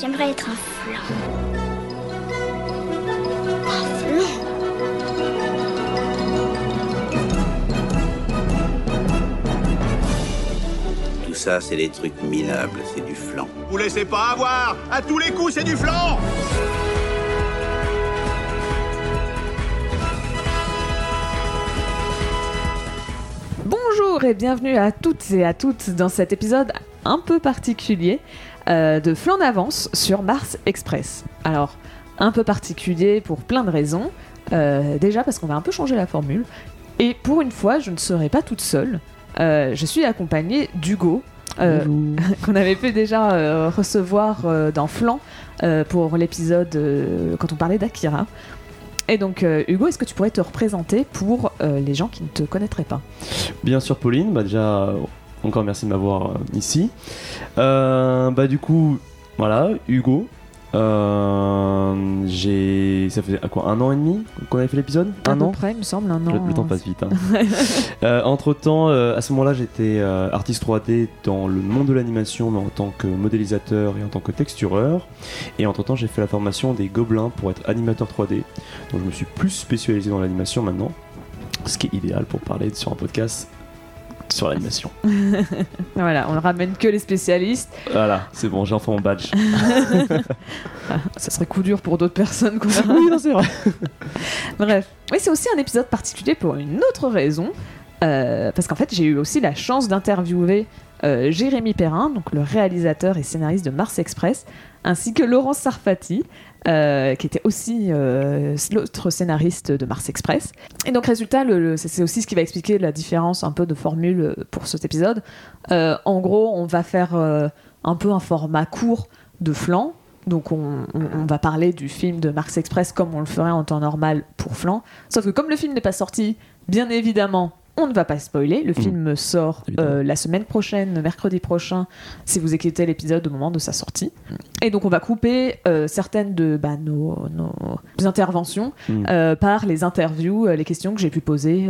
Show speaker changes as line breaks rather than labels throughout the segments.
J'aimerais être un flan. Un flan
Tout ça, c'est des trucs minables, c'est du flan.
Vous laissez pas avoir À tous les coups, c'est du flan
Bonjour et bienvenue à toutes et à toutes dans cet épisode un peu particulier euh, de Flan d'avance sur Mars Express. Alors, un peu particulier pour plein de raisons. Euh, déjà parce qu'on va un peu changer la formule. Et pour une fois, je ne serai pas toute seule. Euh, je suis accompagnée d'Hugo, euh, qu'on avait pu déjà euh, recevoir euh, dans Flan euh, pour l'épisode euh, quand on parlait d'Akira. Et donc, euh, Hugo, est-ce que tu pourrais te représenter pour euh, les gens qui ne te connaîtraient pas?
Bien sûr, Pauline, bah déjà, encore merci de m'avoir euh, ici. Euh, bah du coup, voilà, Hugo. Euh, j'ai. Ça fait à quoi Un an et demi qu'on avait fait l'épisode? Un an?
près, il me semble, un
le,
an.
le temps passe vite. Hein. entre temps, à ce moment-là, j'étais euh, artiste 3D dans le monde de l'animation, mais en tant que modélisateur et en tant que textureur. Et entre temps, j'ai fait la formation des Gobelins pour être animateur 3D. Donc, je me suis plus spécialisé dans l'animation maintenant, ce qui est idéal pour parler sur un podcast sur l'animation.
Voilà, on ne ramène que les spécialistes.
Voilà, c'est bon, j'ai enfin mon badge.
Ça serait coup dur pour d'autres personnes. qu'on a.
oui, non, c'est vrai.
Bref. Oui, c'est aussi un épisode particulier pour une autre raison. euh, parce qu'en fait, j'ai eu aussi la chance d'interviewer euh, Jérémy Perrin, donc le réalisateur et scénariste de Mars Express, ainsi que Laurence Sarfati, euh, qui était aussi euh, l'autre scénariste de Mars Express. Et donc, résultat, c'est aussi ce qui va expliquer la différence un peu de formule euh, pour cet épisode. En gros, on va faire un peu un format court de flanc. Donc, on, on- on va parler du film de Mars Express comme on le ferait en temps normal pour flanc. Sauf que comme le film n'est pas sorti, bien évidemment, on ne va pas spoiler. Le film sort euh, la semaine prochaine, mercredi prochain, si vous écoutez l'épisode au moment de sa sortie. Et donc on va couper euh, certaines de bah, nos, nos interventions
Mm.
euh, par les interviews, les questions que j'ai pu poser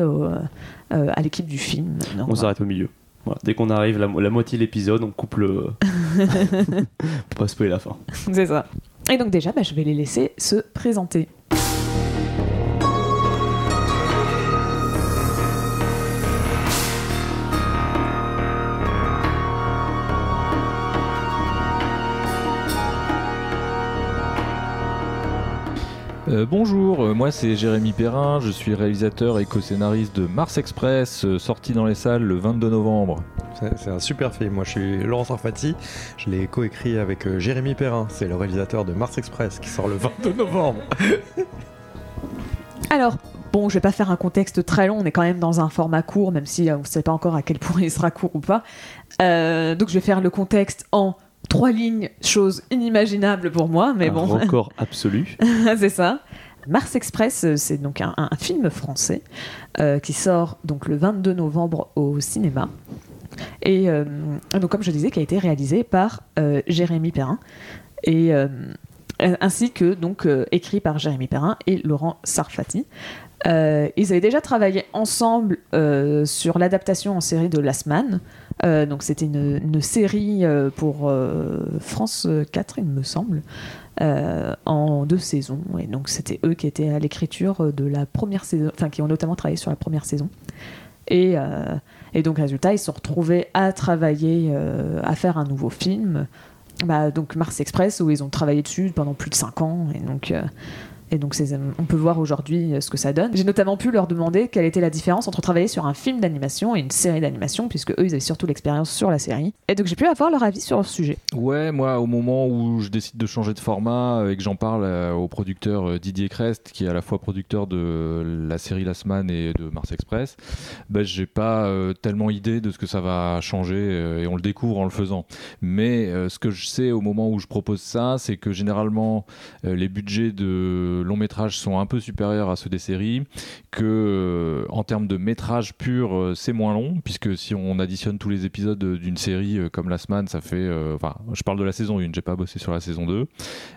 à l'équipe du film.
On s'arrête au milieu. Voilà. Dès qu'on arrive la, la moitié de l'épisode, on coupe le. pour pas spoiler la fin.
C'est ça. Et donc déjà, bah, je vais les laisser se présenter.
Euh, bonjour, euh, moi c'est Jérémy Perrin, je suis réalisateur et co-scénariste de Mars Express, euh, sorti dans les salles le 22 novembre.
C'est un super film. Moi, je suis Laurent Sarfati. Je l'ai coécrit avec Jérémy Perrin. C'est le réalisateur de Mars Express qui sort le 22 novembre.
Alors, bon, je vais pas faire un contexte très long, on est quand même dans un format court, même si on ne sait pas encore à quel point il sera court ou pas. Euh, donc je vais faire le contexte en trois lignes, chose inimaginable pour moi, mais
un
bon.
record absolu.
c'est ça. Mars Express, euh, c'est donc un, un film français euh, qui sort donc le 22 novembre au cinéma. Et euh, donc, comme je disais, qui a été réalisé par euh, Jérémy Perrin. Et, ainsi que donc écrit par Jérémy Perrin et Laurent Sarfati. Euh, ils avaient déjà travaillé ensemble euh, sur l'adaptation en série de Last Man. Euh, donc c'était une, série pour France 4, il me semble, en deux saisons. Et donc c'était eux qui étaient à l'écriture de la première saison, enfin qui ont notamment travaillé sur la première saison. Et, donc résultat, ils se sont retrouvés à travailler, à faire un nouveau film. Bah, donc Mars Express où ils ont travaillé dessus pendant plus de 5 ans et donc et donc on peut voir aujourd'hui euh, ce que ça donne. J'ai notamment pu leur demander quelle était la différence entre travailler sur un film d'animation et une série d'animation puisque eux ils avaient surtout l'expérience sur la série. Et donc j'ai pu avoir leur avis sur le sujet.
Ouais, moi au moment où je décide de changer de format et que j'en parle euh, au producteur euh, Didier Crest, qui est à la fois producteur de la série Last Man et de Mars Express, bah, j'ai pas tellement idée de ce que ça va changer et on le découvre en le faisant. Mais ce que je sais au moment où je propose ça, c'est que généralement les budgets de de long métrage sont un peu supérieurs à ceux des séries, que euh, en termes de métrage pur, euh, c'est moins long, puisque si on additionne tous les épisodes d'une série euh, comme Last Man, ça fait, euh, enfin, je parle de la saison 1, j'ai pas bossé sur la saison 2,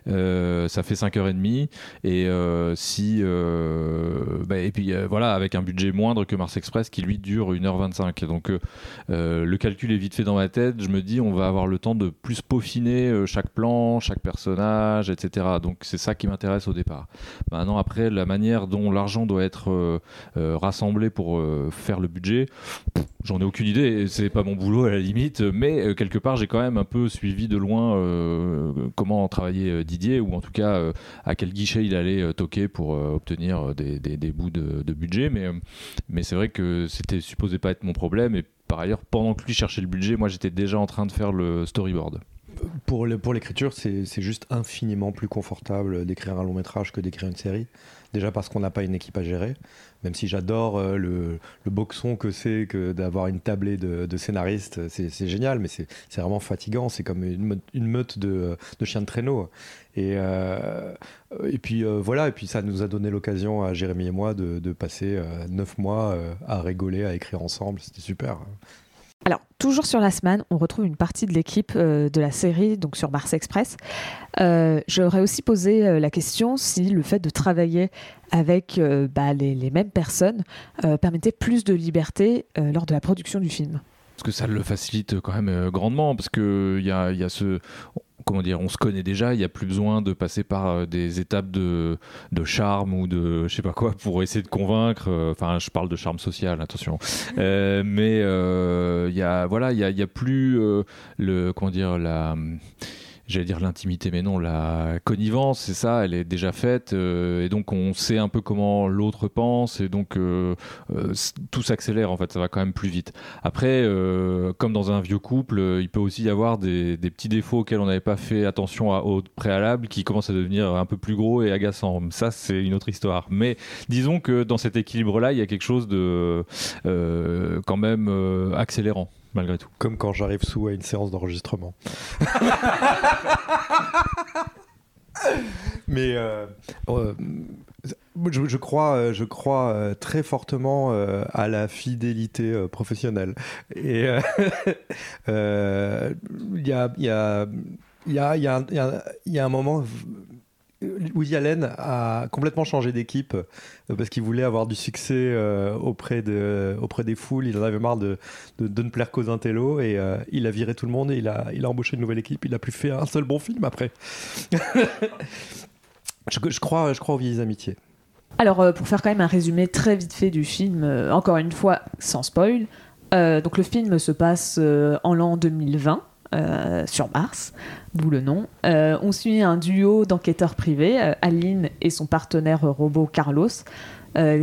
euh, ça fait 5h30, et euh, si, euh, bah, et puis euh, voilà, avec un budget moindre que Mars Express qui lui dure 1h25. Donc euh, euh, le calcul est vite fait dans ma tête, je me dis on va avoir le temps de plus peaufiner euh, chaque plan, chaque personnage, etc. Donc c'est ça qui m'intéresse au départ. Maintenant, après, la manière dont l'argent doit être euh, euh, rassemblé pour euh, faire le budget, j'en ai aucune idée, c'est pas mon boulot à la limite, mais quelque part j'ai quand même un peu suivi de loin comment travaillait Didier, ou en tout cas à quel guichet il allait toquer pour obtenir des, bouts de, budget, mais c'est vrai que c'était supposé pas être mon problème, et par ailleurs, pendant que lui cherchait le budget, moi j'étais déjà en train de faire le storyboard.
Pour l'écriture, c'est juste infiniment plus confortable d'écrire un long métrage que d'écrire une série. Déjà parce qu'on n'a pas une équipe à gérer, même si j'adore euh, le, le boxon que c'est que d'avoir une tablée de, scénaristes, c'est génial, mais c'est vraiment fatigant. C'est comme une, meute- de, chiens de traîneau. Et, euh, puis euh, voilà, et puis ça nous a donné l'occasion à Jérémy et moi de, de passer neuf mois à rigoler, à écrire ensemble. C'était super.
Alors, toujours sur la semaine, on retrouve une partie de l'équipe euh, de la série, donc sur Mars Express. Euh, J'aurais aussi posé euh, la question si le fait de travailler avec bah, les, mêmes personnes permettait plus de liberté lors de la production du film.
Parce que ça le facilite quand même grandement, parce que il y a, y a ce. Comment dire, on se connaît déjà, il n'y a plus besoin de passer par euh, des étapes de, de charme ou de je sais pas quoi pour essayer de convaincre. euh, Enfin, je parle de charme social, attention. Euh, mais euh, il y a voilà, il y a, a plus euh, le comment dire la j'allais dire l'intimité, mais non, la connivence, c'est ça, elle est déjà faite, euh, et donc on sait un peu comment l'autre pense, et donc euh, euh, tout s'accélère en fait, ça va quand même plus vite. Après, comme dans un vieux couple, il peut aussi y avoir des, petits défauts auxquels on n'avait pas fait attention à, au préalable, qui commencent à devenir un peu plus gros et agaçants. Ça, c'est une autre histoire. Mais disons que dans cet équilibre-là, il y a quelque chose de quand même accélérant, malgré tout.
Comme quand j'arrive sous à une séance d'enregistrement. Mais euh, euh, je, je crois, euh, je crois très fortement à la fidélité professionnelle. Et euh, il y a, il y a, il y a, il y a un- il y a- il y a un moment. Woody Allen a complètement changé d'équipe euh, parce qu'il voulait avoir du succès euh, auprès, de, auprès des foules. Il en avait marre de, de, ne plaire qu'aux intellos et euh, il a viré tout le monde et il a, il a embauché une nouvelle équipe. Il a plus fait un seul bon film après. je, crois, je crois aux vieilles amitiés.
Alors, euh, pour faire quand même un résumé très vite fait du film, euh, encore une fois, sans spoil, euh, donc le film se passe euh, en l'an 2020. Euh, sur Mars, d'où le nom. Euh, on suit un duo d'enquêteurs privés, euh, Aline et son partenaire robot Carlos,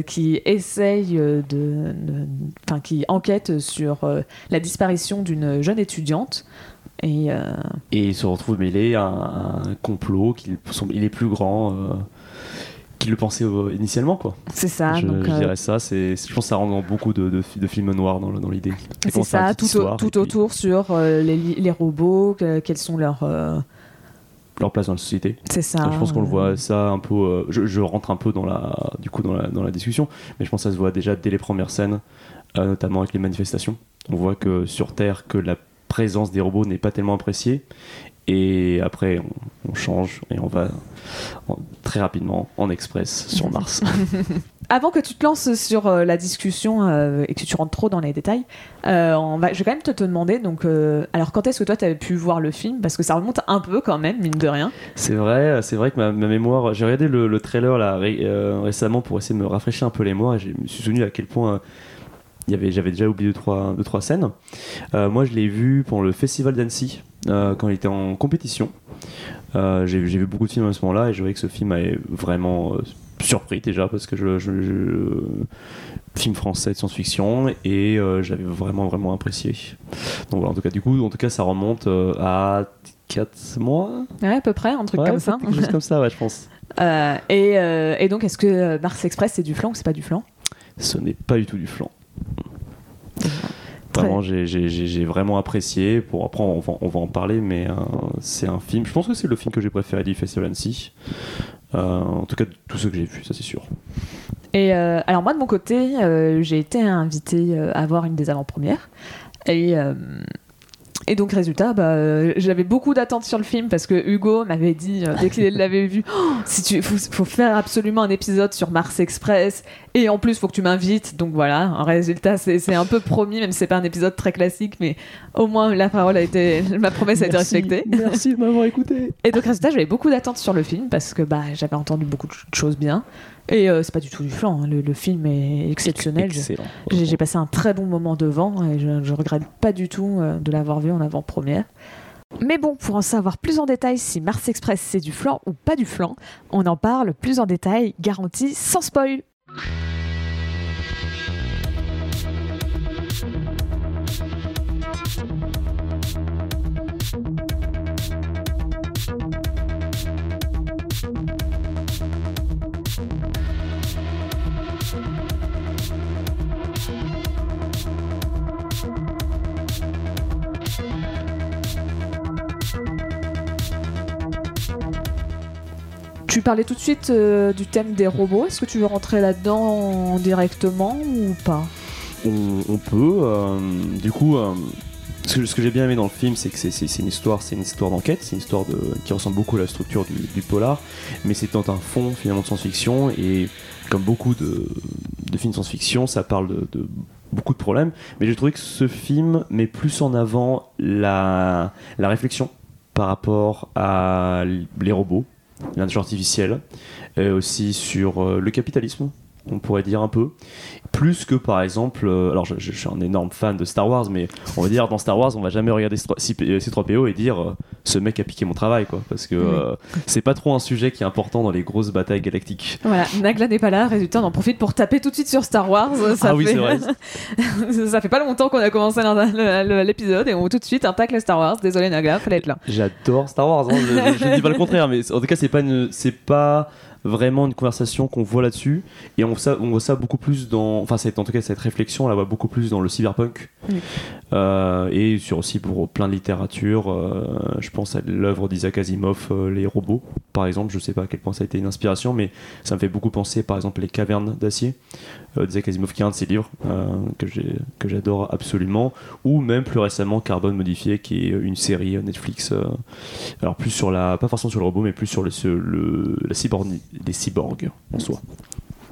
qui essayent euh, de, qui enquêtent sur la disparition d'une jeune étudiante. Et euh,
Et il se retrouve mêlé à un, complot semble- il est plus grand qu'il le pensait euh, initialement quoi.
c'est ça.
je,
donc,
je
euh,
dirais ça, c'est je pense que ça rend beaucoup de, de, de films noirs dans, dans l'idée.
C'est ça, tout, au-
histoire, et
tout
puis
autour sur euh, les, robots, que- quels sont leurs.
leur place dans la société.
c'est ça.
je pense qu'on le voit ça un peu. euh, je, je rentre un peu dans la du coup dans la, dans la discussion, mais je pense que ça se voit déjà dès les premières scènes, euh, notamment avec les manifestations. On voit que sur Terre que la présence des robots n'est pas tellement appréciée. Et après, on, on change et on va en- très rapidement en express sur Mars.
Avant que tu te lances sur euh, la discussion euh, et que tu rentres trop dans les détails, euh, on va, je vais quand même te, te demander donc, alors quand est-ce que toi tu avais pu voir le film? Parce que ça remonte un peu quand même, mine de rien.
C'est vrai, c'est vrai que ma, ma mémoire. J'ai regardé le, le trailer là ré- récemment pour essayer de me rafraîchir un peu les mémoires et je me suis souvenu à quel point j'avais déjà oublié deux trois, deux, trois scènes. Euh, moi, je l'ai vu pour le festival d'Annecy euh, quand il était en compétition. Euh, j'ai, vu beaucoup de films à ce moment-là et je voyais que ce film m'avait vraiment euh, surpris déjà parce que je, je- je- film français de science-fiction et j'avais vraiment vraiment apprécié. Donc voilà, en tout cas, du coup, en tout cas, ça remonte à 4 mois.
Ouais, à peu près, un truc
Ouais,
comme ça.
Chose comme ça, ouais, je pense.
Et, et donc, est-ce que Mars Express c'est du flan ou c'est pas du flan
Ce n'est pas du tout du flan. Vraiment, j'ai- vraiment apprécié. Pour, après, on va, on va en parler, mais euh, c'est un film. Je pense que c'est le film que j'ai préféré du Festival Annecy. Euh, en tout cas, de tous ceux que j'ai vus, ça c'est sûr.
Et euh, alors moi de mon côté, j'ai été invitée euh, à voir une des avant-premières. Et, et donc résultat, bah, euh, j'avais beaucoup d'attentes sur le film parce que Hugo m'avait dit euh, dès qu'il l'avait vu, Oh, si tu faut, faut faire absolument un épisode sur Mars Express et en plus faut que tu m'invites. Donc voilà, un résultat c'est c'est un peu promis, même si c'est pas un épisode très classique, mais au moins la parole a été, ma promesse a été respectée.
Merci de m'avoir écouté.
Et donc, résultat, j'avais beaucoup d'attentes sur le film parce que bah, j'avais entendu beaucoup de choses bien. Et euh, c'est pas du tout du flan, hein. le, le film est exceptionnel. J'ai passé un très bon moment devant et je, je regrette pas du tout euh, de l'avoir vu en avant-première. Mais bon, pour en savoir plus en détail si Mars Express c'est du flan ou pas du flan, on en parle plus en détail, garanti sans spoil. Tu parlais tout de suite euh, du thème des robots. Est-ce que tu veux rentrer là-dedans directement ou pas?
On, peut. euh, du coup, euh, ce que, j'ai bien aimé dans le film, c'est que c'est une histoire, c'est une histoire d'enquête, c'est une histoire de, qui ressemble beaucoup à la structure du, polar, mais c'est dans un fond finalement de science-fiction et comme beaucoup de, films de science-fiction, ça parle de, beaucoup de problèmes. Mais j'ai trouvé que ce film met plus en avant la réflexion par rapport à les robots, l'intelligence artificielle, et aussi sur euh, le capitalisme, on pourrait dire un peu. Plus que par exemple, euh, alors je, je suis un énorme fan de Star Wars, mais on va dire dans Star Wars, on va jamais regarder C3PO et dire euh, ce mec a piqué mon travail, quoi, parce que euh, c'est pas trop un sujet qui est important dans les grosses batailles galactiques.
Voilà, Nagla n'est pas là, résultat on en profite pour taper tout de suite sur Star Wars. Ça
ah oui,
fait...
c'est vrai.
ça fait pas longtemps qu'on a commencé le- le- l'épisode et on tout de suite un tacle Star Wars. Désolé Nagla, fallait être là.
J'adore Star Wars. hein, Je, je dis pas le contraire, mais en tout cas, c'est pas une, c'est pas vraiment une conversation qu'on voit là-dessus. Et on voit ça, on voit ça beaucoup plus dans, enfin, c'est en tout cas cette réflexion, on la voit beaucoup plus dans le cyberpunk
Oui.
Euh, et sur aussi pour plein de littérature. euh, je pense à l'œuvre d'Isaac Asimov, euh, les robots, par exemple. Je sais pas à quel point ça a été une inspiration, mais ça me fait beaucoup penser, par exemple, les cavernes d'acier d'Isaac Asimov, qui est un de ses livres que j'adore absolument, ou même plus récemment Carbone modifié, qui est une série Netflix. alors plus sur la, pas forcément sur le robot, mais plus sur le, sur le la cyborg, les cyborgs en soi.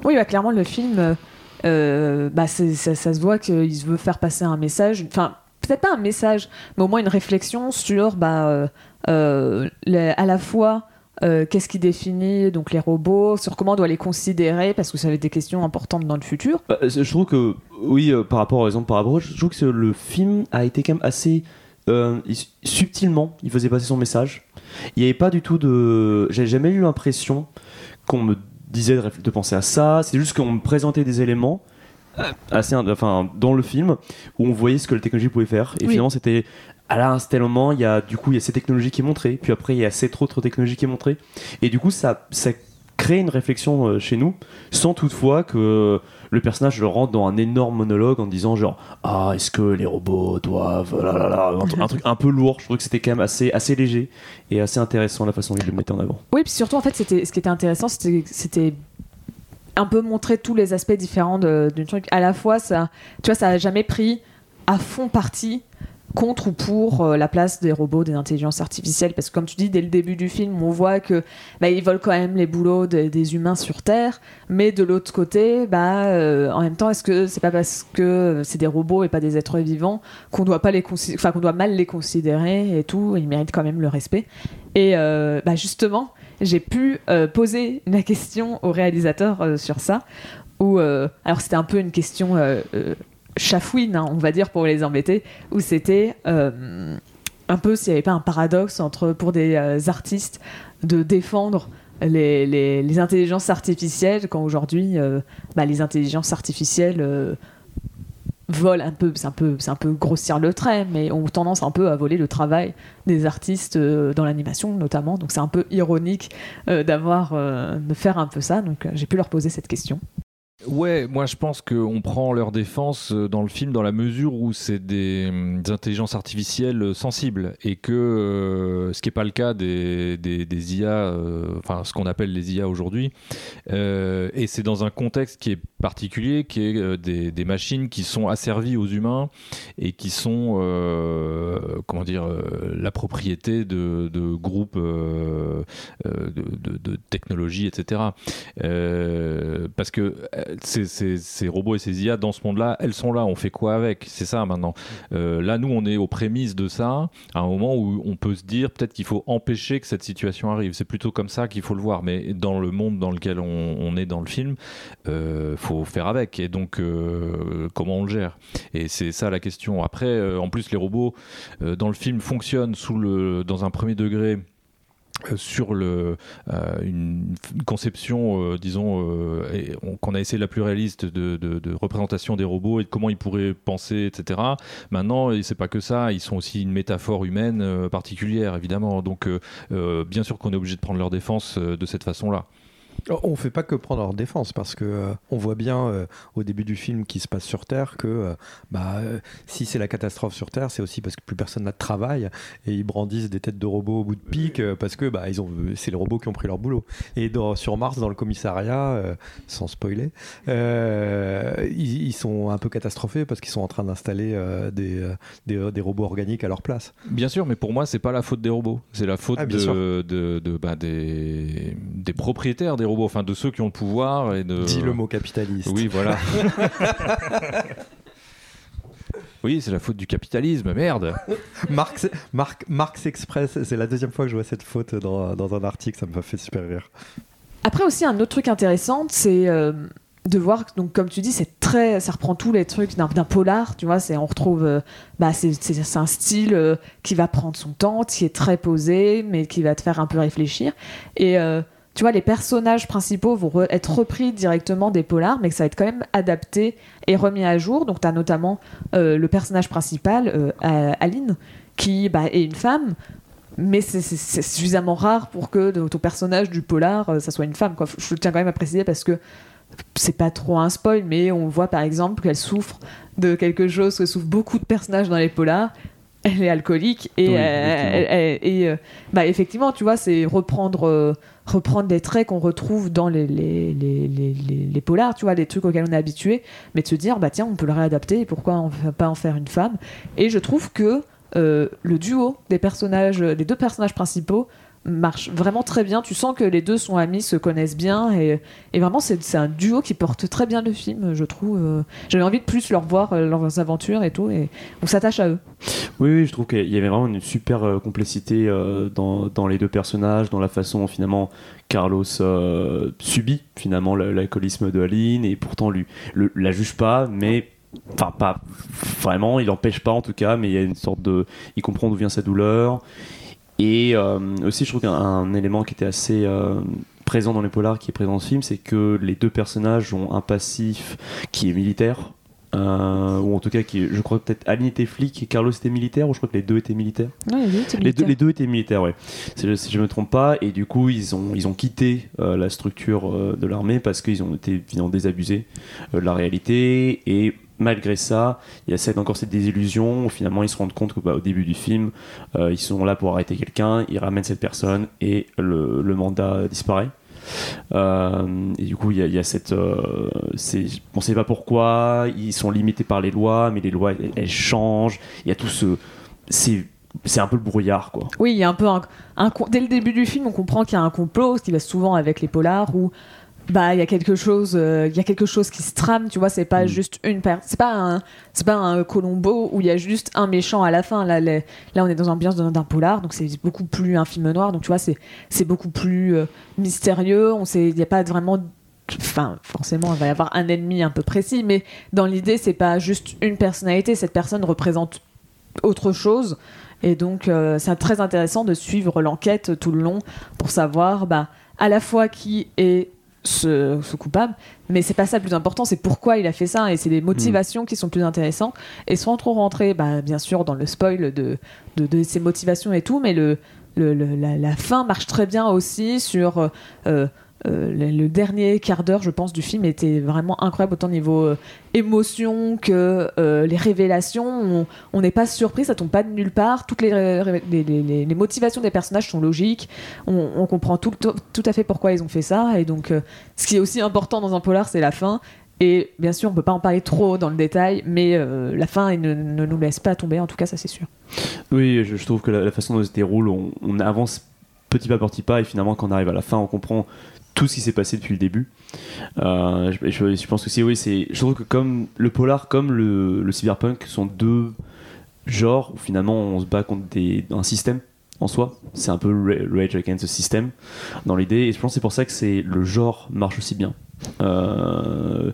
Oui, bah, clairement, le film, euh, bah, ça, se voit qu'il veut faire passer un message, enfin, peut-être pas un message, mais au moins une réflexion sur bah, euh, euh, à la fois. qu'est-ce qui définit donc les robots, sur comment on doit les considérer, parce que ça va être des questions importantes dans le futur.
Bah, je trouve que oui, par rapport, par exemple, par rapport, je trouve que le film a été quand même assez il- subtilement, il faisait passer son message. Il n'y avait pas du tout de, j'ai jamais eu l'impression qu'on me disait de, penser à ça. C'est juste qu'on me présentait des éléments assez, enfin, dans le film où on voyait ce que la technologie pouvait faire. Et
Oui.
finalement, c'était à là, un tel moment, il y a du coup il y a cette technologie qui est montrée, puis après il y a cette autre technologie qui est montrée, et du coup ça, ça crée une réflexion euh, chez nous, sans toutefois que le personnage le rentre dans un énorme monologue en disant genre ah est-ce que les robots doivent là, là, là, un, tru- un truc un peu lourd. Je trouve que c'était quand même assez assez léger et assez intéressant la façon dont il le mettait en avant.
Oui, puis surtout, en fait, c'était, ce qui était intéressant, c'était, un peu montrer tous les aspects différents d'une truc. À la fois, ça, tu vois, ça a jamais pris à fond parti contre ou pour euh, la place des robots, des intelligences artificielles. Parce que, comme tu dis, dès le début du film, on voit que bah, ils volent quand même les boulots des- humains sur Terre. Mais de l'autre côté, bah, euh, en même temps, est-ce que c'est pas parce que c'est des robots et pas des êtres vivants qu'on doit pas les enfin, qu'on doit mal les considérer et tout Ils méritent quand même le respect. Et euh, bah, justement, j'ai pu poser la question au réalisateur sur ça. Alors c'était un peu une question chafouine, hein, on va dire, pour les embêter, où c'était euh, un peu s'il n'y avait pas un paradoxe entre, pour des euh, artistes de défendre les, les- les intelligences artificielles quand aujourd'hui euh, bah, les intelligences artificielles volent un peu, c'est un peu, un peu grossir le trait, mais ont tendance un peu à voler le travail des artistes dans l'animation notamment. Donc c'est un peu ironique d'avoir, de faire un peu ça. Donc j'ai pu leur poser cette question.
Ouais, moi je pense qu'on prend leur défense euh, dans le film dans la mesure où c'est des, hum, intelligences artificielles euh, sensibles et que euh, ce qui n'est pas le cas des, IA, enfin ce qu'on appelle les IA aujourd'hui. Et c'est dans un contexte qui est particulier, qui est des, machines qui sont asservies aux humains et qui sont, comment dire, la propriété de, groupes de, de, de technologies, etc. Parce que ces, robots et ces IA dans ce monde-là, elles sont là. On fait quoi avec? C'est ça maintenant. Euh, là, nous, on est aux prémices de ça, à un moment où on peut se dire peut-être qu'il faut empêcher que cette situation arrive. C'est plutôt comme ça qu'il faut le voir. Mais dans le monde dans lequel on, est dans le film, euh, faut faire avec. Et donc, euh, comment on le gère? Et c'est ça la question. Après, euh, en plus, les robots dans le film fonctionnent sous le, dans un premier degré sur le, euh, une, conception, euh, disons, euh, qu'on a essayé la plus réaliste de, de- représentation des robots et de comment ils pourraient penser, etc. Maintenant, c'est pas que ça, ils sont aussi une métaphore humaine euh, particulière, évidemment. Donc, euh, euh, bien sûr qu'on est obligé de prendre leur défense euh, de cette façon-là.
On fait pas que prendre leur défense parce que euh, on voit bien euh, au début du film qui se passe sur Terre que euh, bah, si c'est la catastrophe sur Terre, c'est aussi parce que plus personne n'a de travail et ils brandissent des têtes de robots au bout de pique parce que bah, ils ont c'est les robots qui ont pris leur boulot. Et dans- sur Mars, dans le commissariat, sans spoiler, ils, ils sont un peu catastrophés parce qu'ils sont en train d'installer des, des, des robots organiques à leur place.
Bien sûr, mais pour moi, c'est pas la faute des robots. C'est la faute
Ah,
de,
sûr.
de, de- bah, des, des propriétaires des robots, enfin de ceux qui ont le pouvoir et de.
Dis le mot capitaliste.
Oui, voilà. oui, c'est la faute du capitalisme, merde.
Marx, Marx, Marx Express, c'est la deuxième fois que je vois cette faute dans, dans un article, ça me fait super rire.
Après aussi un autre truc intéressant, c'est euh, de voir que, donc comme tu dis, c'est très, ça reprend tous les trucs d'un polar, tu vois, c'est on retrouve, euh, bah c'est un style euh, qui va prendre son temps, qui est très posé, mais qui va te faire un peu réfléchir. Et euh, tu vois, les personnages principaux vont re- être repris directement des polars, mais que ça va être quand même adapté et remis à jour. Donc tu as notamment euh, le personnage principal, euh, A- Aline, qui bah, est une femme, mais c'est- suffisamment rare pour que ton personnage du polar, euh, ça soit une femme. Quoi. Je tiens quand même à préciser parce que c'est pas trop un spoil, mais on voit par exemple qu'elle souffre de quelque chose que souffrent beaucoup de personnages dans les polars. Elle est alcoolique et,
Oui,
euh,
effectivement.
elle- elle- et, euh, bah, effectivement, tu vois, c'est reprendre, euh, reprendre des traits qu'on retrouve dans les, les, les, les, les- les polars, tu vois, des trucs auxquels on est habitué, mais de se dire, bah tiens, on peut le réadapter et pourquoi on va pas en faire une femme? Et je trouve que euh, le duo des personnages, des deux personnages principaux marche vraiment très bien. Tu sens que les deux sont amis, se connaissent bien et, et vraiment c'est un duo qui porte très bien le film, je trouve. Euh, J'avais envie de plus leur voir euh, leurs aventures et tout et on s'attache à eux.
Oui, je trouve qu'il y avait vraiment une super euh, complicité dans, dans les deux personnages, dans la façon finalement Carlos subit finalement le- l'alcoolisme de Aline et pourtant lui le- la juge pas, mais enfin pas vraiment, il n'empêche pas en tout cas, mais il y a une sorte de, il comprend d'où vient sa douleur et euh, aussi je trouve qu'un un élément qui était assez euh, présent dans les polars, qui est présent dans ce film, c'est que les deux personnages ont un passif qui est militaire. euh, ou en tout cas qui je crois peut-être Aline était flic et Carlos était militaire ou je crois que les deux étaient militaires les deux, les deux étaient militaires, ouais. Si, je me trompe pas, et du coup ils ont ils ont quitté euh, la structure euh, de l'armée parce qu'ils ont été évidemment désabusés de la réalité et malgré ça, il y a cette, encore cette désillusion où finalement ils se rendent compte que bah, au début du film, euh, ils sont là pour arrêter quelqu'un, ils ramènent cette personne et le, mandat disparaît. Euh, et du coup, il y, a- cette. euh, on sait pas pourquoi, ils sont limités par les lois, mais les lois elles, changent. Il y a tout ce. C'est c'est un peu le brouillard, quoi.
Oui, il y a un peu un, un dès le début du film, on comprend qu'il y a un complot, ce qui va souvent avec les polars où bah il y a quelque chose, euh, il y a quelque chose qui se trame, tu vois, c'est pas
Mm.
juste une personne, c'est pas un, c'est pas un Colombo où il y a juste un méchant à la fin. Là, les- là, on est dans l'ambiance d'un polar, donc c'est beaucoup plus un film noir, donc tu vois, c'est c'est beaucoup plus euh, mystérieux. On sait, il n'y a pas vraiment Enfin, forcément, il va y avoir un ennemi un peu précis, mais dans l'idée, c'est pas juste une personnalité. Cette personne représente autre chose. Et donc, euh, c'est très intéressant de suivre l'enquête tout le long pour savoir bah, à la fois qui est ce, ce coupable, mais c'est pas ça le plus important, c'est pourquoi il a fait ça et c'est les motivations qui sont plus intéressantes. Et sans trop rentrer, bah, bien sûr, dans le spoil de, de, de ses motivations et tout, mais le, le, le- la, la fin marche très bien aussi sur. euh, le, le dernier quart d'heure, je pense, du film était vraiment incroyable, autant niveau euh, émotion que euh, les révélations. On- n'est pas surpris, ça tombe pas de nulle part. Toutes les, motivations des personnages sont logiques. On, comprend tout, à fait pourquoi ils ont fait ça. Et donc, euh, ce qui est aussi important dans un polar, c'est la fin. Et bien sûr, on peut pas en parler trop dans le détail, mais euh, la fin ne, ne nous laisse pas tomber, en tout cas, ça c'est sûr.
Oui, je, trouve que la, façon dont se déroule, on, on avance petit pas petit pas, et finalement, quand on arrive à la fin, on comprend tout ce qui s'est passé depuis le début. Euh, je, pense que si, oui, c'est. Je trouve que comme le polar, comme le, cyberpunk sont deux genres où finalement on se bat contre un système en soi. C'est un peu Ra- Rage Against the System dans l'idée, et je pense que c'est pour ça que c'est le genre marche aussi bien. Euh,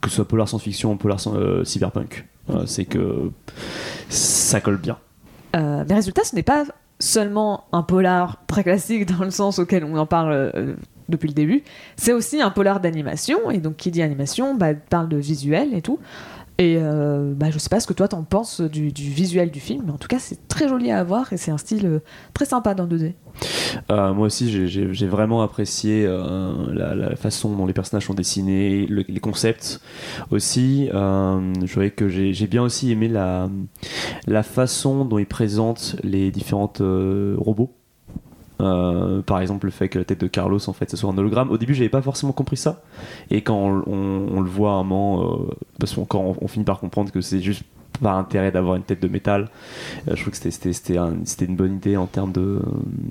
que ce soit polar science-fiction ou polar euh, cyberpunk. C'est que ça colle bien.
Mais résultat, ce n'est pas seulement un polar très classique dans le sens auquel on en parle depuis le début, c'est aussi un polar d'animation, et donc qui dit animation, bah, parle de visuel et tout. Et euh, bah, je sais pas ce que toi t'en penses du, visuel du film, mais en tout cas c'est très joli à voir et c'est un style euh, très sympa dans 2D.
Euh, moi aussi, j'ai- vraiment apprécié euh, la, façon dont les personnages sont dessinés, le- les concepts aussi. Je trouvais que j'ai bien aussi aimé la, la façon dont ils présentent les différents robots. Euh, par exemple, le fait que la tête de Carlos, en fait, ce soit un hologramme. Au début, j'avais pas forcément compris ça. Et quand on, on- on le voit à un moment, euh, parce qu'on on, on finit par comprendre que c'est juste par intérêt d'avoir une tête de métal, euh, je trouve que c'était- c'était c'était un- c'était une bonne idée en termes de,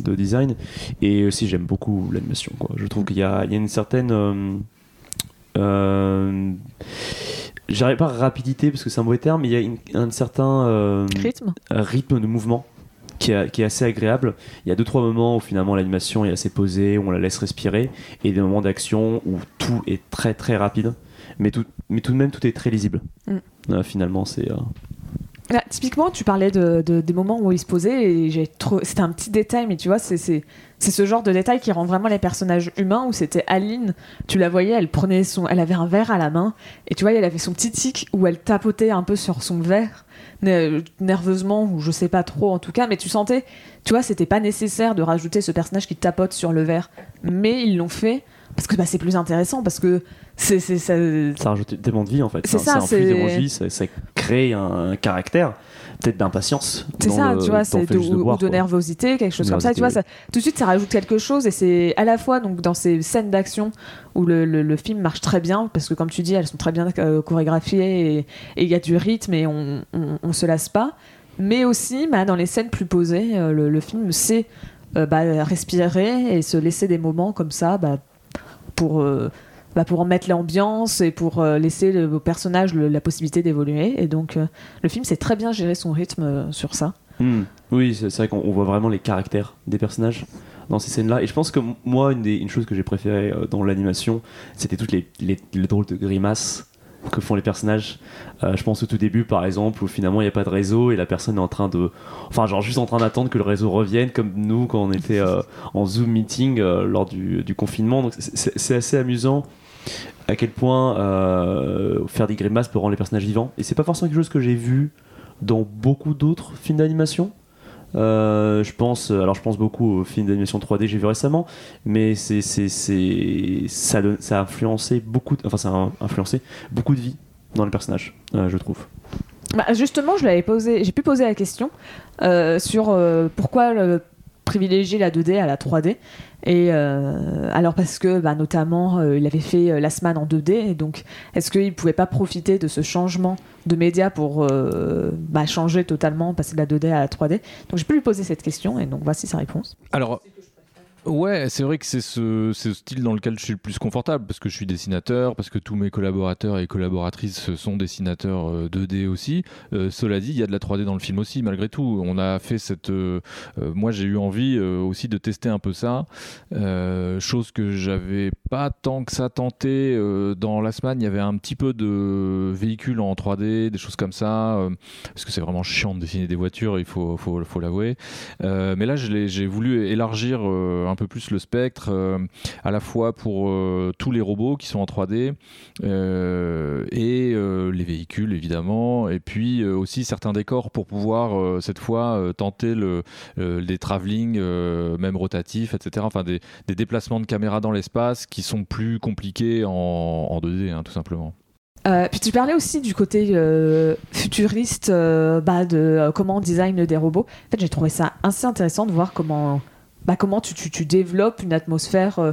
de design. Et aussi, j'aime beaucoup l'animation. Je trouve qu'il y, a il y a une certaine. Euh, euh, J'arrive pas rapidité parce que c'est un mauvais terme, mais il y a une- un certain
Rythme
rythme de mouvement qui, est- qui est assez agréable. Il y a deux trois moments où finalement l'animation est assez posée, où on la laisse respirer, et des moments d'action où tout est très très rapide, mais tout, mais tout de même tout est très lisible.
Mm.
Euh, finalement, c'est euh,
Typiquement, tu parlais de, de- des moments où il se posait et c'était un petit détail, mais tu vois, c'est, c'est, c'est ce genre de détail qui rend vraiment les personnages humains. Où c'était Aline, tu la voyais, elle prenait son, elle avait un verre à la main et tu vois, elle avait son petit tic où elle tapotait un peu sur son verre ne- nerveusement ou je sais pas trop en tout cas, mais tu sentais, tu vois, c'était pas nécessaire de rajouter ce personnage qui tapote sur le verre, mais ils l'ont fait parce que bah, c'est plus intéressant parce que c'est, ça,
ça rajoute tellement de vie en fait.
C'est
Enfin,
ça,
un d'énergie, ça, ça crée un, caractère, peut-être d'impatience.
C'est ça,
le-
tu vois, c'est ou de nervosité, quelque chose comme ça. Tu vois, ça, tout de suite, ça rajoute quelque chose et c'est à la fois donc dans ces scènes d'action où le, le- le film marche très bien parce que comme tu dis, elles sont très bien euh, chorégraphiées et il y a du rythme et on, on, on se lasse pas. Mais aussi, bah, dans les scènes plus posées, euh, le, le film sait euh, bah, respirer et se laisser des moments comme ça bah, pour. Bah, pour en mettre l'ambiance et pour euh, laisser le, au personnage la possibilité d'évoluer. Et donc, euh, le film sait très bien gérer son rythme euh, sur ça.
Hmm. Oui, c'est vrai qu'on on voit vraiment les caractères des personnages dans ces scènes-là. Et je pense que moi, une, des, une chose que j'ai préférée dans l'animation, c'était toutes les, les, les drôles de grimaces que font les personnages. Je pense au tout début, par exemple, où finalement il n'y a pas de réseau et la personne est en train de. Enfin, genre juste en train d'attendre que le réseau revienne, comme nous quand on était en Zoom meeting lors du, du confinement. Donc c'est assez amusant à quel point euh, faire des grimaces peut rendre les personnages vivants. Et c'est pas forcément quelque chose que j'ai vu dans beaucoup d'autres films d'animation. Euh, je pense, alors je pense beaucoup aux films d'animation 3D que j'ai vu récemment, mais ça, a influencé beaucoup, de- enfin ça a influencé beaucoup de vie dans les personnages, euh, je trouve.
Bah, justement, je l'avais posé, j'ai pu poser la question sur pourquoi privilégier la 2D à la 3D. Et euh, alors parce que bah, notamment euh, il avait fait euh, Last Man en 2D, et donc est-ce qu'il pouvait pas profiter de ce changement de média pour bah, changer totalement, passer de la 2D à la 3D Donc j'ai pu lui poser cette question et donc voici sa réponse.
Ouais, c'est vrai que c'est ce, ce style dans lequel je suis le plus confortable parce que je suis dessinateur, parce que tous mes collaborateurs et collaboratrices sont dessinateurs euh, 2D aussi. Euh, cela dit, il y a de la 3D dans le film aussi, malgré tout. On a fait cette. euh, euh, moi, j'ai eu envie euh, aussi de tester un peu ça, euh, chose que j'avais pas tant que ça tenté. euh, dans la semaine, il y avait un petit peu de véhicules en 3D, des choses comme ça, euh, parce que c'est vraiment chiant de dessiner des voitures, il faut, faut, faut l'avouer. Euh, mais là, j'ai voulu élargir euh, un peu plus le spectre, euh, à la fois pour euh, tous les robots qui sont en 3D euh, et les véhicules évidemment, et puis aussi certains décors pour pouvoir cette fois tenter le, les travelling, même rotatifs, etc. Enfin des, des déplacements de caméra dans l'espace qui sont plus compliqués en, en 2D, hein, tout simplement.
Puis tu parlais aussi du côté futuriste bah, de comment on design des robots. En fait, j'ai trouvé ça assez intéressant de voir comment, bah, comment tu, tu, tu développes une atmosphère euh,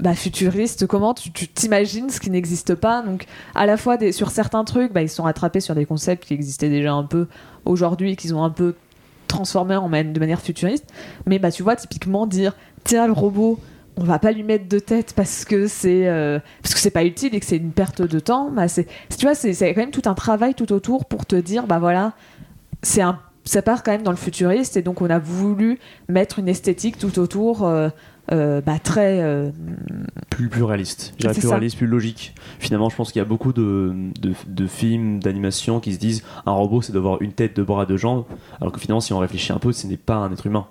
bah, futuriste, comment tu t'imagines ce qui n'existe pas? Donc, à la fois sur certains trucs, bah, ils sont rattrapés sur des concepts qui existaient déjà un peu aujourd'hui, qu'ils ont un peu transformés en de manière futuriste. Mais bah, tu vois, typiquement dire tiens, le robot on va pas lui mettre de tête parce que c'est euh, parce que c'est pas utile et que c'est une perte de temps c'est tu vois c'est quand même tout un travail tout autour pour te dire bah voilà c'est un ça part quand même dans le futuriste et donc on a voulu mettre une esthétique tout autour euh, euh, bah, très euh,
plus, plus réaliste. Plus
ça.
réaliste, plus logique. Finalement, je pense qu'il y a beaucoup de, de, de films, d'animation qui se disent un robot, c'est d'avoir une tête, deux bras, deux jambes. Alors que finalement, si on réfléchit un peu, ce n'est pas un être humain.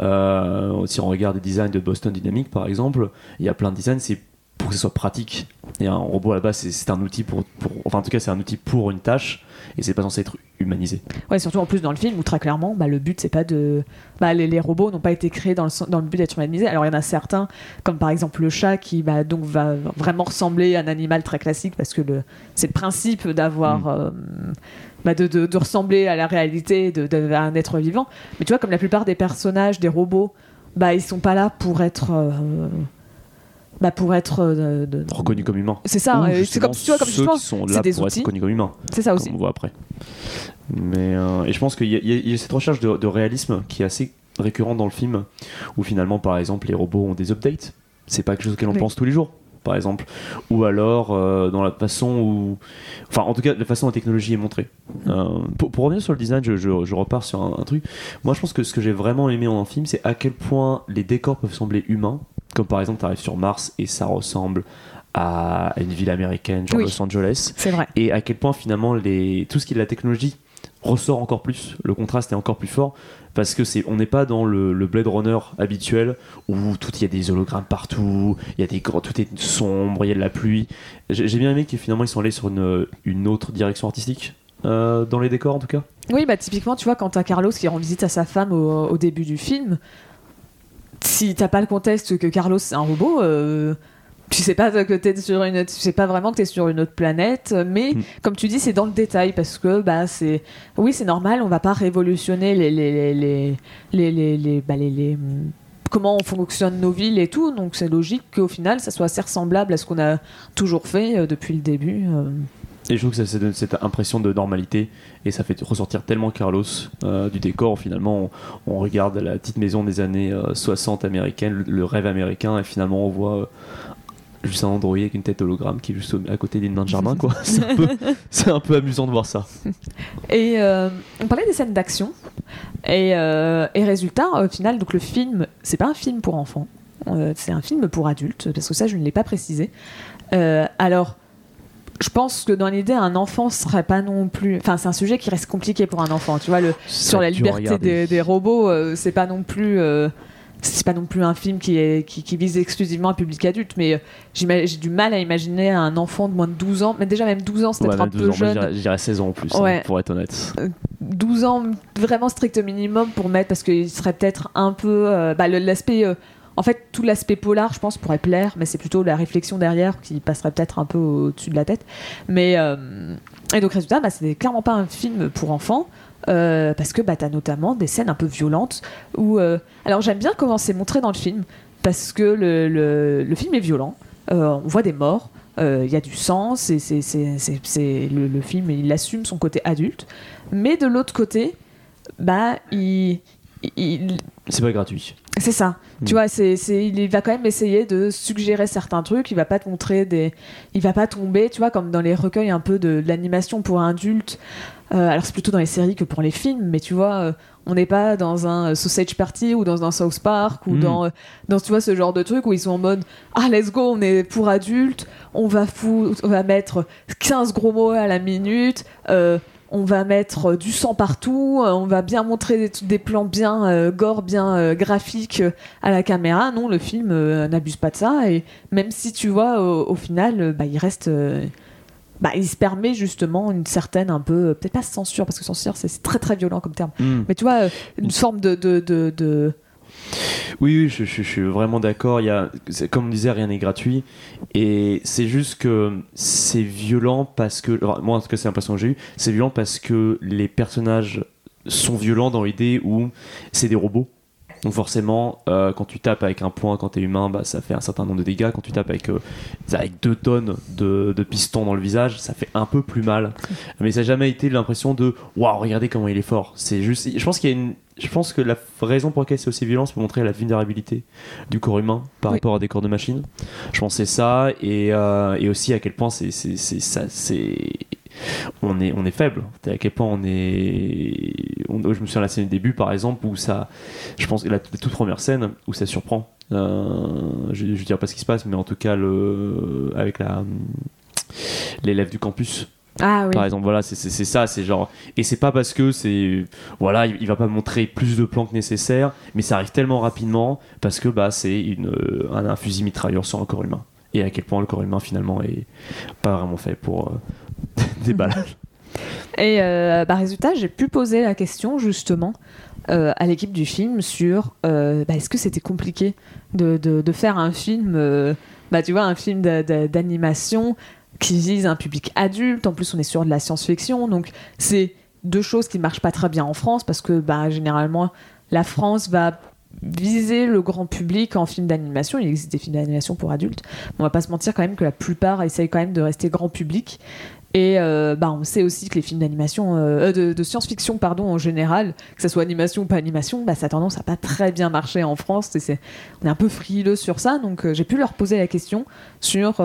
Euh, si on regarde les designs de Boston Dynamics, par exemple, il y a plein de designs, c'est pour que ce soit pratique. Et un robot à la base, c'est- un outil pour, pour- Enfin, en tout cas, c'est un outil pour une tâche et c'est pas censé être humanisé.
ouais surtout en plus dans le film où très clairement bah, le but c'est pas de bah, les, les robots n'ont pas été créés dans le, sen- dans le but d'être humanisés alors il y en a certains comme par exemple le chat qui bah, donc va vraiment ressembler à un animal très classique parce que le c'est le principe d'avoir euh, bah, de, de- de ressembler à la réalité de, de- à un être vivant mais tu vois comme la plupart des personnages des robots bah ils sont pas là pour être euh, bah, pour être euh, de-
Reconnu comme humain.
c'est ça euh, c'est comme tu vois comme
ceux
justement
qui sont
c'est
là
des
pour
outils
être reconnus comme humains.
c'est ça aussi
on voit après. Mais euh, et je pense qu'il y, y y a cette recherche de, de réalisme qui est assez récurrente dans le film, où finalement, par exemple, les robots ont des updates. C'est pas quelque chose auquel on
Oui.
pense tous les jours, par exemple. Ou alors euh, dans la façon où, enfin, en tout cas, la façon dont la technologie est montrée. Euh, pour, pour revenir sur le design, je, je- je repars sur un, un truc. Moi, je pense que ce que j'ai vraiment aimé en un film, c'est à quel point les décors peuvent sembler humains. Comme par exemple, tu arrives sur Mars et ça ressemble à une ville américaine, genre
Oui.
Los Angeles
c'est vrai
et à quel point finalement les, tout ce qui est de la technologie ressort encore plus, le contraste est encore plus fort parce que c'est on n'est pas dans le, le Blade Runner habituel où tout il y a des hologrammes partout, il y a des grands- tout est sombre, il y a de la pluie. J'ai bien aimé que finalement ils sont allés sur une, une autre direction artistique euh, dans les décors en tout cas.
Oui, bah typiquement, tu vois, quand t'as Carlos qui rend visite à sa femme au, au début du film, si t'as pas le contexte que Carlos c'est un robot, euh, tu sais pas que t'es sur une, tu sais pas vraiment que t'es sur une autre planète, mais
Mm.
comme tu dis, c'est dans le détail parce que bah c'est, oui, c'est normal, on va pas révolutionner les les les les les les, bah, les- les- comment on fonctionne nos villes et tout, donc c'est logique qu'au final, ça soit assez ressemblable à ce qu'on a toujours fait euh, depuis le début. Euh.
Et je trouve que ça, donne cette impression de normalité et ça fait ressortir tellement Carlos euh, du décor. Finalement, on, regarde la petite maison des années euh, 60 américaine, le, rêve américain, et finalement on voit euh, juste un androïde avec une tête hologramme qui est juste à côté d'une main de jardin. C'est un, peu- amusant de voir ça.
Et euh, on parlait des scènes d'action. Et, euh, et résultat, au final, donc le film, c'est pas un film pour enfants. Euh, c'est un film pour adultes, parce que ça, je ne l'ai pas précisé. Euh, alors, je pense que dans l'idée, un enfant serait pas non plus. Enfin, c'est un sujet qui reste compliqué pour un enfant. Tu vois, le, sur la liberté des, des robots, euh, c'est pas non plus. euh, c'est pas non plus un film qui, est, qui, qui vise exclusivement un public adulte, mais euh, j'ai du mal à imaginer un enfant de moins de 12 ans, mais déjà même 12 ans, c'est
Ouais,
peut-être un
même 12
peu
ans,
jeune.
je dirais 16 ans en plus, hein, pour être honnête.
12 ans vraiment strict minimum pour mettre parce qu'il serait peut-être un peu euh, bah, l'aspect euh, en fait tout l'aspect polar je pense pourrait plaire mais c'est plutôt la réflexion derrière qui passerait peut-être un peu au-dessus de la tête mais euh, et donc résultat bah, c'est clairement pas un film pour enfants euh, parce que bah, t'as notamment des scènes un peu violentes euh, alors j'aime bien comment c'est montré dans le film parce que le, film est violent on voit des morts il y a du sang c'est le, film il assume son côté adulte mais de l'autre côté bah il-
C'est pas gratuit.
C'est ça.
Mm.
Tu vois, c'est, c'est, il va quand même essayer de suggérer certains trucs. Il va pas te montrer des, il va pas tomber, tu vois, comme dans les recueils un peu de, de l'animation pour adultes. Euh, alors c'est plutôt dans les séries que pour les films, mais tu vois, euh, on n'est pas dans un euh, Sausage Party ou dans un South Park ou
Mm.
dans, dans tu vois ce genre de truc où ils sont en mode ah let's go, on est pour adultes, on va fou, on va mettre 15 gros mots à la minute. euh, on va mettre euh, du sang partout, euh, on va bien montrer des, des plans bien euh, gore, bien euh, graphiques à la caméra. Non, le film euh, n'abuse pas de ça. Et même si tu vois, au, au final, bah, il reste. bah, il se permet justement une certaine, un peu, peut-être pas censure, parce que censure, c'est très très violent comme terme.
Hmm.
Mais tu vois, une forme de. de, de, de-
Oui, je, suis vraiment d'accord. Il comme on disait, rien n'est gratuit. Et c'est juste que c'est violent parce que. moi, en tout cas, c'est l'impression que j'ai eu. C'est violent parce que les personnages sont violents dans l'idée où c'est des robots. Donc forcément, euh, quand tu tapes avec un poing, quand t'es humain, bah, ça fait un certain nombre de dégâts. Quand tu tapes avec, euh, avec deux tonnes de, de pistons dans le visage, ça fait un peu plus mal. Mais ça n'a jamais été l'impression de waouh, regardez comment il est fort. C'est juste, je pense qu'il y a une, je pense que la raison pour laquelle c'est aussi violent, c'est pour montrer la vulnérabilité du corps humain par
Oui.
rapport à des corps de machine. Je pense que c'est ça et, euh, et aussi à quel point c'est, c'est, c'est ça, c'est on est, on est faible. À quel point on est. on- je me souviens de la scène du début, par exemple, où ça. Je pense que la, la toute première scène où ça surprend. Euh, je ne dirais pas ce qui se passe, mais en tout cas, le, avec la l'élève du campus
Ah oui.
par exemple voilà c'est ça c'est genre et c'est pas parce que c'est voilà il, il va pas montrer plus de plans que nécessaire mais ça arrive tellement rapidement parce que bah c'est une un, un fusil mitrailleur sur un corps humain et à quel point le corps humain finalement est pas vraiment fait pour euh,
Et euh, bah, résultat, j'ai pu poser la question justement euh, à l'équipe du film sur euh, bah, est-ce que c'était compliqué de, faire un film, euh, bah, tu vois, un film d'a- d'a- d'animation qui vise un public adulte. En plus, on est sur de la science-fiction, donc c'est deux choses qui marchent pas très bien en France parce que bah, généralement la France va viser le grand public en film d'animation. Il existe des films d'animation pour adultes. On va pas se mentir quand même que la plupart essayent quand même de rester grand public. Et euh, bah, on sait aussi que les films d'animation, euh, euh, de, science-fiction, pardon, en général, que ce soit animation ou pas animation, bah, ça a tendance à pas très bien marcher en France. Et on est un peu frileux sur ça, donc j'ai pu leur poser la question sur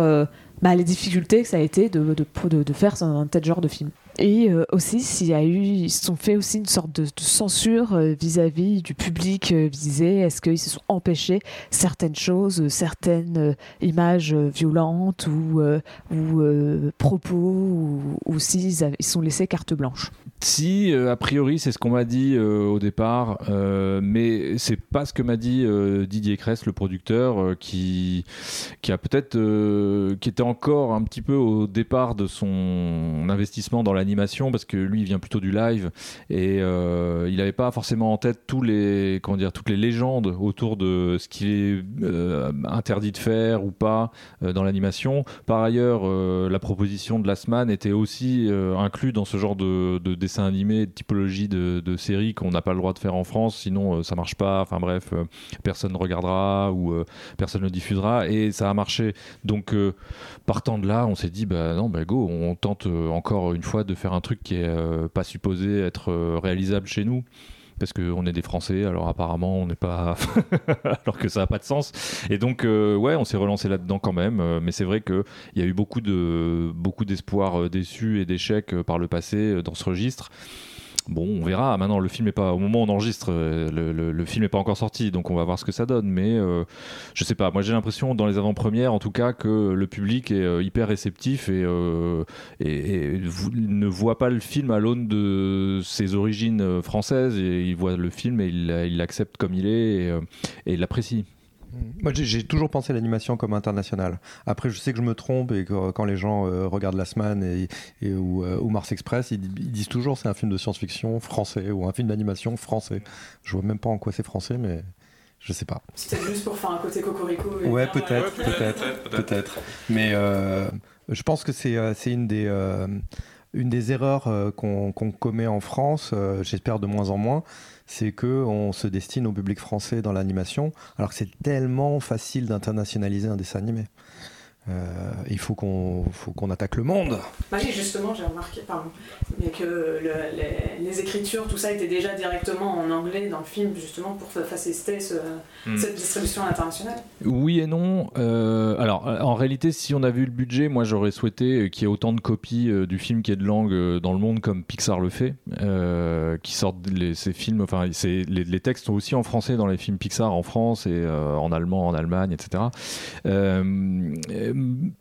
bah, les difficultés que ça a été de, de, de faire un, tel genre de film. Et euh, aussi, s'il y a eu, ils se sont fait aussi une sorte de, censure euh, vis-à-vis du public euh, visé. Est-ce qu'ils se sont empêchés certaines choses, certaines images violentes ou, propos, ou, ou s'ils ils sont laissés carte blanche?
Si, a priori, c'est ce qu'on m'a dit au départ, mais c'est pas ce que m'a dit Didier Cress, le producteur, qui, qui a peut-être, euh, qui était encore un petit peu au départ de son investissement dans l'animation, parce que lui, il vient plutôt du live et euh, il n'avait pas forcément en tête tous les, comment dire, toutes les légendes autour de ce qu'il est euh, interdit de faire ou pas euh, dans l'animation. Par ailleurs, euh, la proposition de Last était aussi euh, inclus dans ce genre de, de dessin animé, de typologie de, de série qu'on n'a pas le droit de faire en France, sinon ça marche pas. Enfin bref, personne ne regardera ou personne ne diffusera et ça a marché. Donc euh, partant de là, on s'est dit bah non, bah go, on tente euh, encore une fois de faire un truc qui est euh, pas supposé être réalisable chez nous parce qu'on est des Français, alors apparemment on n'est pas. alors que ça n'a pas de sens. Et donc, ouais, on s'est relancé là-dedans quand même. mais c'est vrai qu'il y a eu beaucoup de beaucoup d'espoirs euh, déçus et d'échecs par le passé dans ce registre. Bon, on verra. Maintenant, le film est pas au moment où on enregistre, euh, le, film n'est pas encore sorti, donc on va voir ce que ça donne. Mais euh, je sais pas. Moi, j'ai l'impression dans les avant-premières, en tout cas, que le public est euh, hyper réceptif et, ne voit pas le film à l'aune de ses origines françaises. Et il voit le film et il l'accepte comme il est et, et l'apprécie.
Moi, j'ai- toujours pensé l'animation comme internationale. Après, je sais que je me trompe et que quand les gens euh, regardent Last Man et, et- ou, euh, ou Mars Express, ils, ils disent toujours c'est un film de science-fiction français ou un film d'animation français. Je vois même pas en quoi c'est français, mais je sais pas.
C'est juste pour faire un côté cocorico.
Ouais, peut-être, peut-être, peut-être. Mais euh, je pense que c'est euh, c'est une des euh, une des erreurs euh, qu'on qu'on commet en France. euh, J'espère de moins en moins. C'est que on se destine au public français dans l'animation, alors que c'est tellement facile d'internationaliser un dessin animé. Euh, il faut qu'on faut qu'on attaque le monde.
Bah oui, justement, j'ai remarqué pardon, mais que le- les, les écritures, tout ça était déjà directement en anglais dans le film, justement pour fa- faciliter ce-
Hmm.
cette distribution internationale.
Oui et non. Euh, alors, euh, en réalité, si on avait eu le budget, moi j'aurais souhaité euh, qu'il y ait autant de copies euh, du film qui est de langue euh, dans le monde comme Pixar le fait, euh, qui sortent les, ces films. Enfin, c'est- les, les textes sont aussi en français dans les films Pixar en France et euh, en allemand en Allemagne, etc.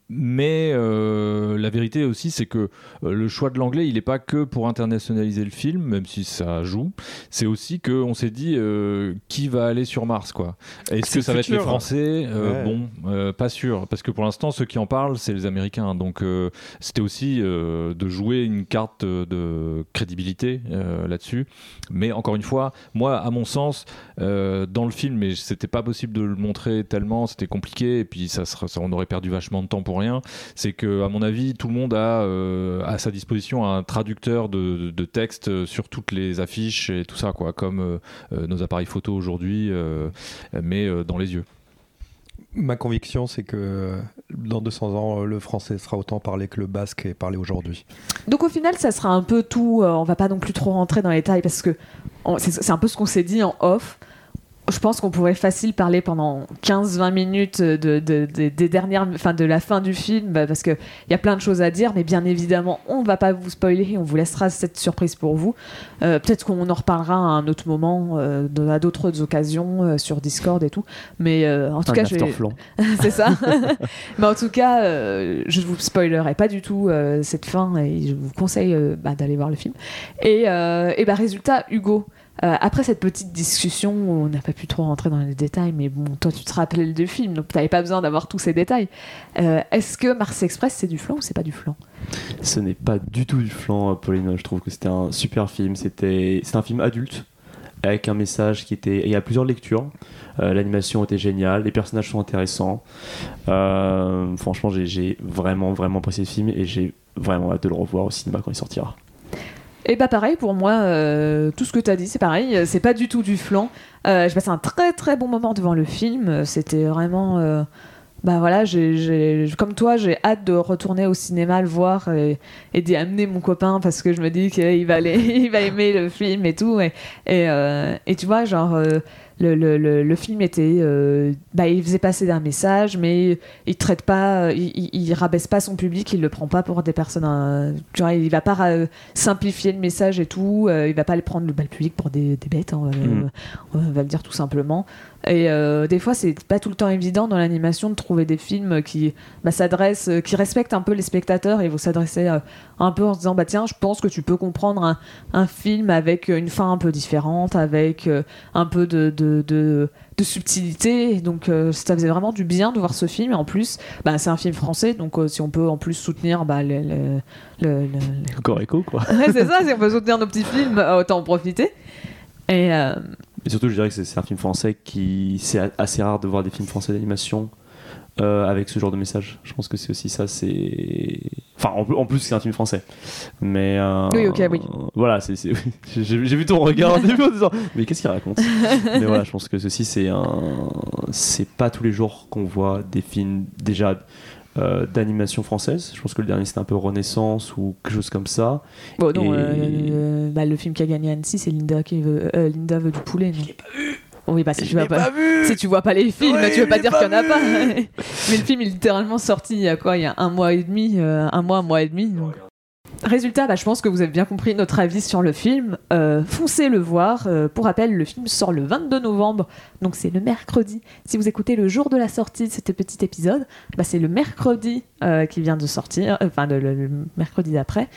Mais euh, la vérité aussi, c'est que euh, le choix de l'anglais, il n'est pas que pour internationaliser le film, même si ça joue. C'est aussi qu'on s'est dit euh, qui va aller sur Mars, quoi. Est-ce que ça va être les Français?
Ouais.
Bon, pas sûr, parce que pour l'instant, ceux qui en parlent, c'est les Américains. Donc, c'était aussi de jouer une carte de crédibilité là-dessus. Mais encore une fois, moi, à mon sens, dans le film, mais c'était pas possible de le montrer tellement, c'était compliqué, et puis ça, ça- on aurait perdu vachement de temps pour rien. C'est que, à mon avis, tout le monde a euh, à sa disposition un traducteur de, de texte sur toutes les affiches et tout ça, quoi, comme euh, euh, nos appareils photo aujourd'hui, euh, mais euh, dans les yeux.
Ma conviction, c'est que dans 200 ans, le français sera autant parlé que le basque est parlé aujourd'hui.
Donc au final, ça sera un peu tout. euh, on va pas non plus trop rentrer dans les détails parce que c'est un peu ce qu'on s'est dit en off. Je pense qu'on pourrait facile parler pendant 15-20 minutes de, de- de- des dernières, enfin de la fin du film, bah, parce qu'il y a plein de choses à dire, mais bien évidemment, on va pas vous spoiler, on vous laissera cette surprise pour vous. Euh, Peut-être qu'on en reparlera à un autre moment, euh, à d'autres occasions, euh, sur Discord et tout. Mais en tout
Un
cas, je vais, c'est ça. Mais en tout cas, je vous spoilerai pas du tout cette fin et je vous conseille bah, d'aller voir le film. Et, et bah, résultat, Hugo, euh, après cette petite discussion on n'a pas pu trop rentrer dans les détails, mais bon, toi tu te rappelles du film, donc tu n'avais pas besoin d'avoir tous ces détails. Euh, Est-ce que Mars Express c'est du flan ou c'est pas du flan?
Ce n'est pas du tout du flan, Pauline. Je trouve que c'était un super film. C'était un film adulte avec un message qui était. Il y a plusieurs lectures. Euh, L'animation était géniale, les personnages sont intéressants. Franchement, j'ai vraiment, vraiment apprécié le film et j'ai vraiment hâte de le revoir au cinéma quand il sortira.
Et bah pareil pour moi, euh, tout ce que tu as dit, c'est pareil, euh, c'est pas du tout du flan. Euh, j'ai passé un très très bon moment devant le film, euh, c'était vraiment... bah voilà, comme toi, j'ai hâte de retourner au cinéma le voir et, d'y amener mon copain parce que je me dis qu'il va, aller- il va aimer le film et tout. Et, et, et tu vois, genre, le, le, le, le film était. euh, bah, il faisait passer un message, mais il traite pas, il, il, il rabaisse pas son public, il le prend pas pour des personnes. euh, tu vois, il va pas ra- simplifier le message et tout, euh, il va pas le prendre le, bah, le public pour des, des bêtes, hein, euh,
Mhm.
on va le dire tout simplement. Et euh, des fois, c'est pas tout le temps évident dans l'animation de trouver des films qui bah, s'adressent, euh, qui respectent un peu les spectateurs et vous s'adresser euh, un peu en se disant bah tiens, je pense que tu peux comprendre un, un film avec une fin un peu différente, avec euh, un peu de, de, de, de subtilité. Et Donc ça faisait vraiment du bien de voir ce film. Et en plus, bah, c'est un film français, donc si on peut en plus soutenir bah, le, le- le- le- le-
Corico, quoi.
Ouais, c'est ça, si on peut soutenir nos petits films, autant en profiter. Et
Et surtout, je dirais que c'est un film français qui. C'est assez rare de voir des films français d'animation euh, avec ce genre de message. Je pense que c'est aussi ça. C'est. Enfin, en, plus- en plus, c'est un film français. Mais. euh,
Oui, ok, oui.
Voilà, c'est. j'ai vu ton regard au début en disant Mais qu'est-ce qu'il raconte? Mais voilà, je pense que ceci, c'est un. C'est pas tous les jours qu'on voit des films déjà. Euh, d'animation française, je pense que le dernier c'était un peu Renaissance ou quelque chose comme ça.
bon, non,
Et-
euh, euh, bah, le film qui a gagné Annecy, c'est Linda qui veut, euh, Linda veut du poulet. Je l'ai pas vu. Oui, bah si tu vois pas, si tu vois pas les films,
Ouais,
tu veux
je
pas
l'ai
dire qu'il y en a
vu.
pas. Mais le film il est littéralement sorti il y a quoi? Il y a un mois et demi, euh, un mois, un mois et demi. donc. Résultat, bah, je pense que vous avez bien compris notre avis sur le film. Euh, foncez le voir. Euh, pour rappel, le film sort le 22 novembre, donc c'est le mercredi. Si vous écoutez le jour de la sortie de ce petit épisode, bah, c'est le mercredi euh, qui vient de sortir, enfin le, le- mercredi d'après.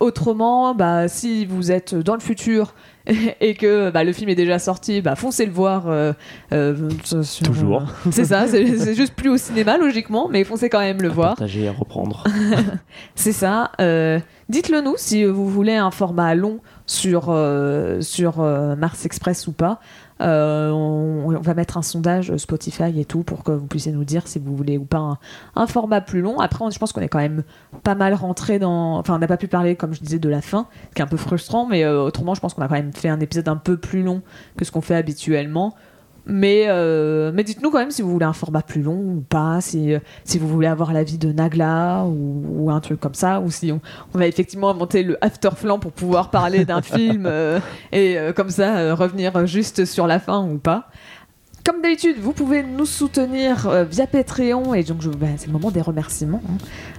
Autrement, bah, si vous êtes dans le futur et que bah, le film est déjà sorti, bah, foncez le voir. euh, euh, sur-
Toujours.
c'est ça, c'est juste plus au cinéma logiquement, mais foncez quand même le voir.
Partager et à reprendre.
C'est ça. Euh, Dites-le nous si vous voulez un format long sur, euh, sur euh, Mars Express ou pas. Euh, on, va mettre un sondage Spotify et tout pour que vous puissiez nous dire si vous voulez ou pas un, format plus long. Après, je pense qu'on est quand même pas mal rentré dans. Enfin, on n'a pas pu parler, comme je disais, de la fin, ce qui est un peu frustrant, mais autrement, je pense qu'on a quand même fait un épisode un peu plus long que ce qu'on fait habituellement. Mais, euh, mais dites-nous quand même si vous voulez un format plus long ou pas, si, euh, si vous voulez avoir l'avis de Nagla ou, ou un truc comme ça, ou si on, on va effectivement inventer le afterflan pour pouvoir parler d'un film euh, et euh, comme ça revenir juste sur la fin ou pas. Comme d'habitude, vous pouvez nous soutenir euh, via Patreon et donc bah, c'est le moment des remerciements hein,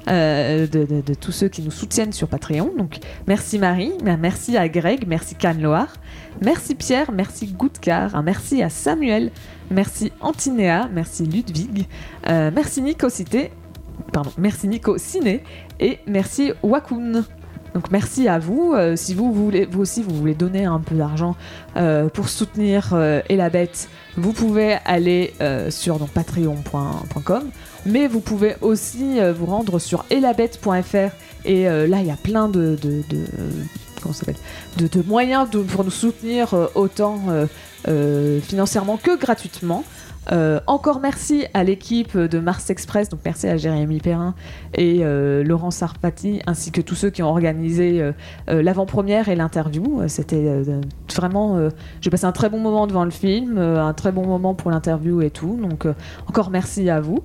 euh, de, de- de tous ceux qui nous soutiennent sur Patreon. Donc merci Marie, bah, merci à Greg, merci Cannes Loire, merci Pierre, merci Goudkar, un merci à Samuel, merci Antinéa, merci Ludwig, euh, merci Nicocité, pardon, merci Nico Ciné et merci Wakun. Donc merci à vous. Euh, si vous, voulez, vous aussi vous voulez donner un peu d'argent euh, pour soutenir euh, vous pouvez aller sur patreon.com, mais vous pouvez aussi vous rendre sur elabette.fr et là il y a plein de- de, moyens pour nous soutenir euh, autant euh, euh, financièrement que gratuitement. Encore merci à l'équipe de Mars Express, donc merci à Jérémy Perrin et Laurent Sarpati, ainsi que tous ceux qui ont organisé l'avant-première et l'interview. C'était vraiment. J'ai passé un très bon moment devant le film, un très bon moment pour l'interview et tout. Donc encore merci à vous.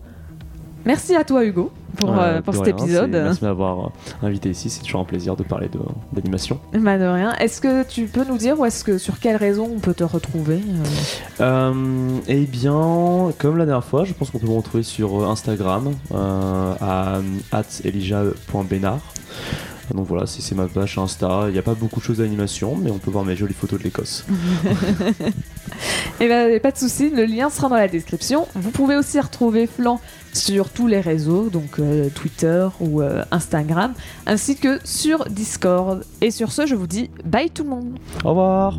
Merci à toi Hugo pour,
Ouais,
euh, pour
de
cet
rien,
épisode.
Merci de m'avoir euh, invité ici. C'est toujours un plaisir de parler de- d'animation.
Bah, de rien. Est-ce que tu peux nous dire où est-ce que sur quelle raison on peut te retrouver euh
eh bien, comme la dernière fois, je pense qu'on peut me retrouver sur Instagram euh, à @elijah.benard. Donc voilà, c'est c'est ma page Insta. Il n'y a pas beaucoup de choses d'animation, mais on peut voir mes jolies photos de l'Écosse.
Eh ben, pas de souci, le lien sera dans la description. Vous pouvez aussi retrouver Flan sur tous les réseaux, donc euh, Twitter ou euh, Instagram, ainsi que sur Discord. Et sur ce, je vous dis bye tout le monde.
Au revoir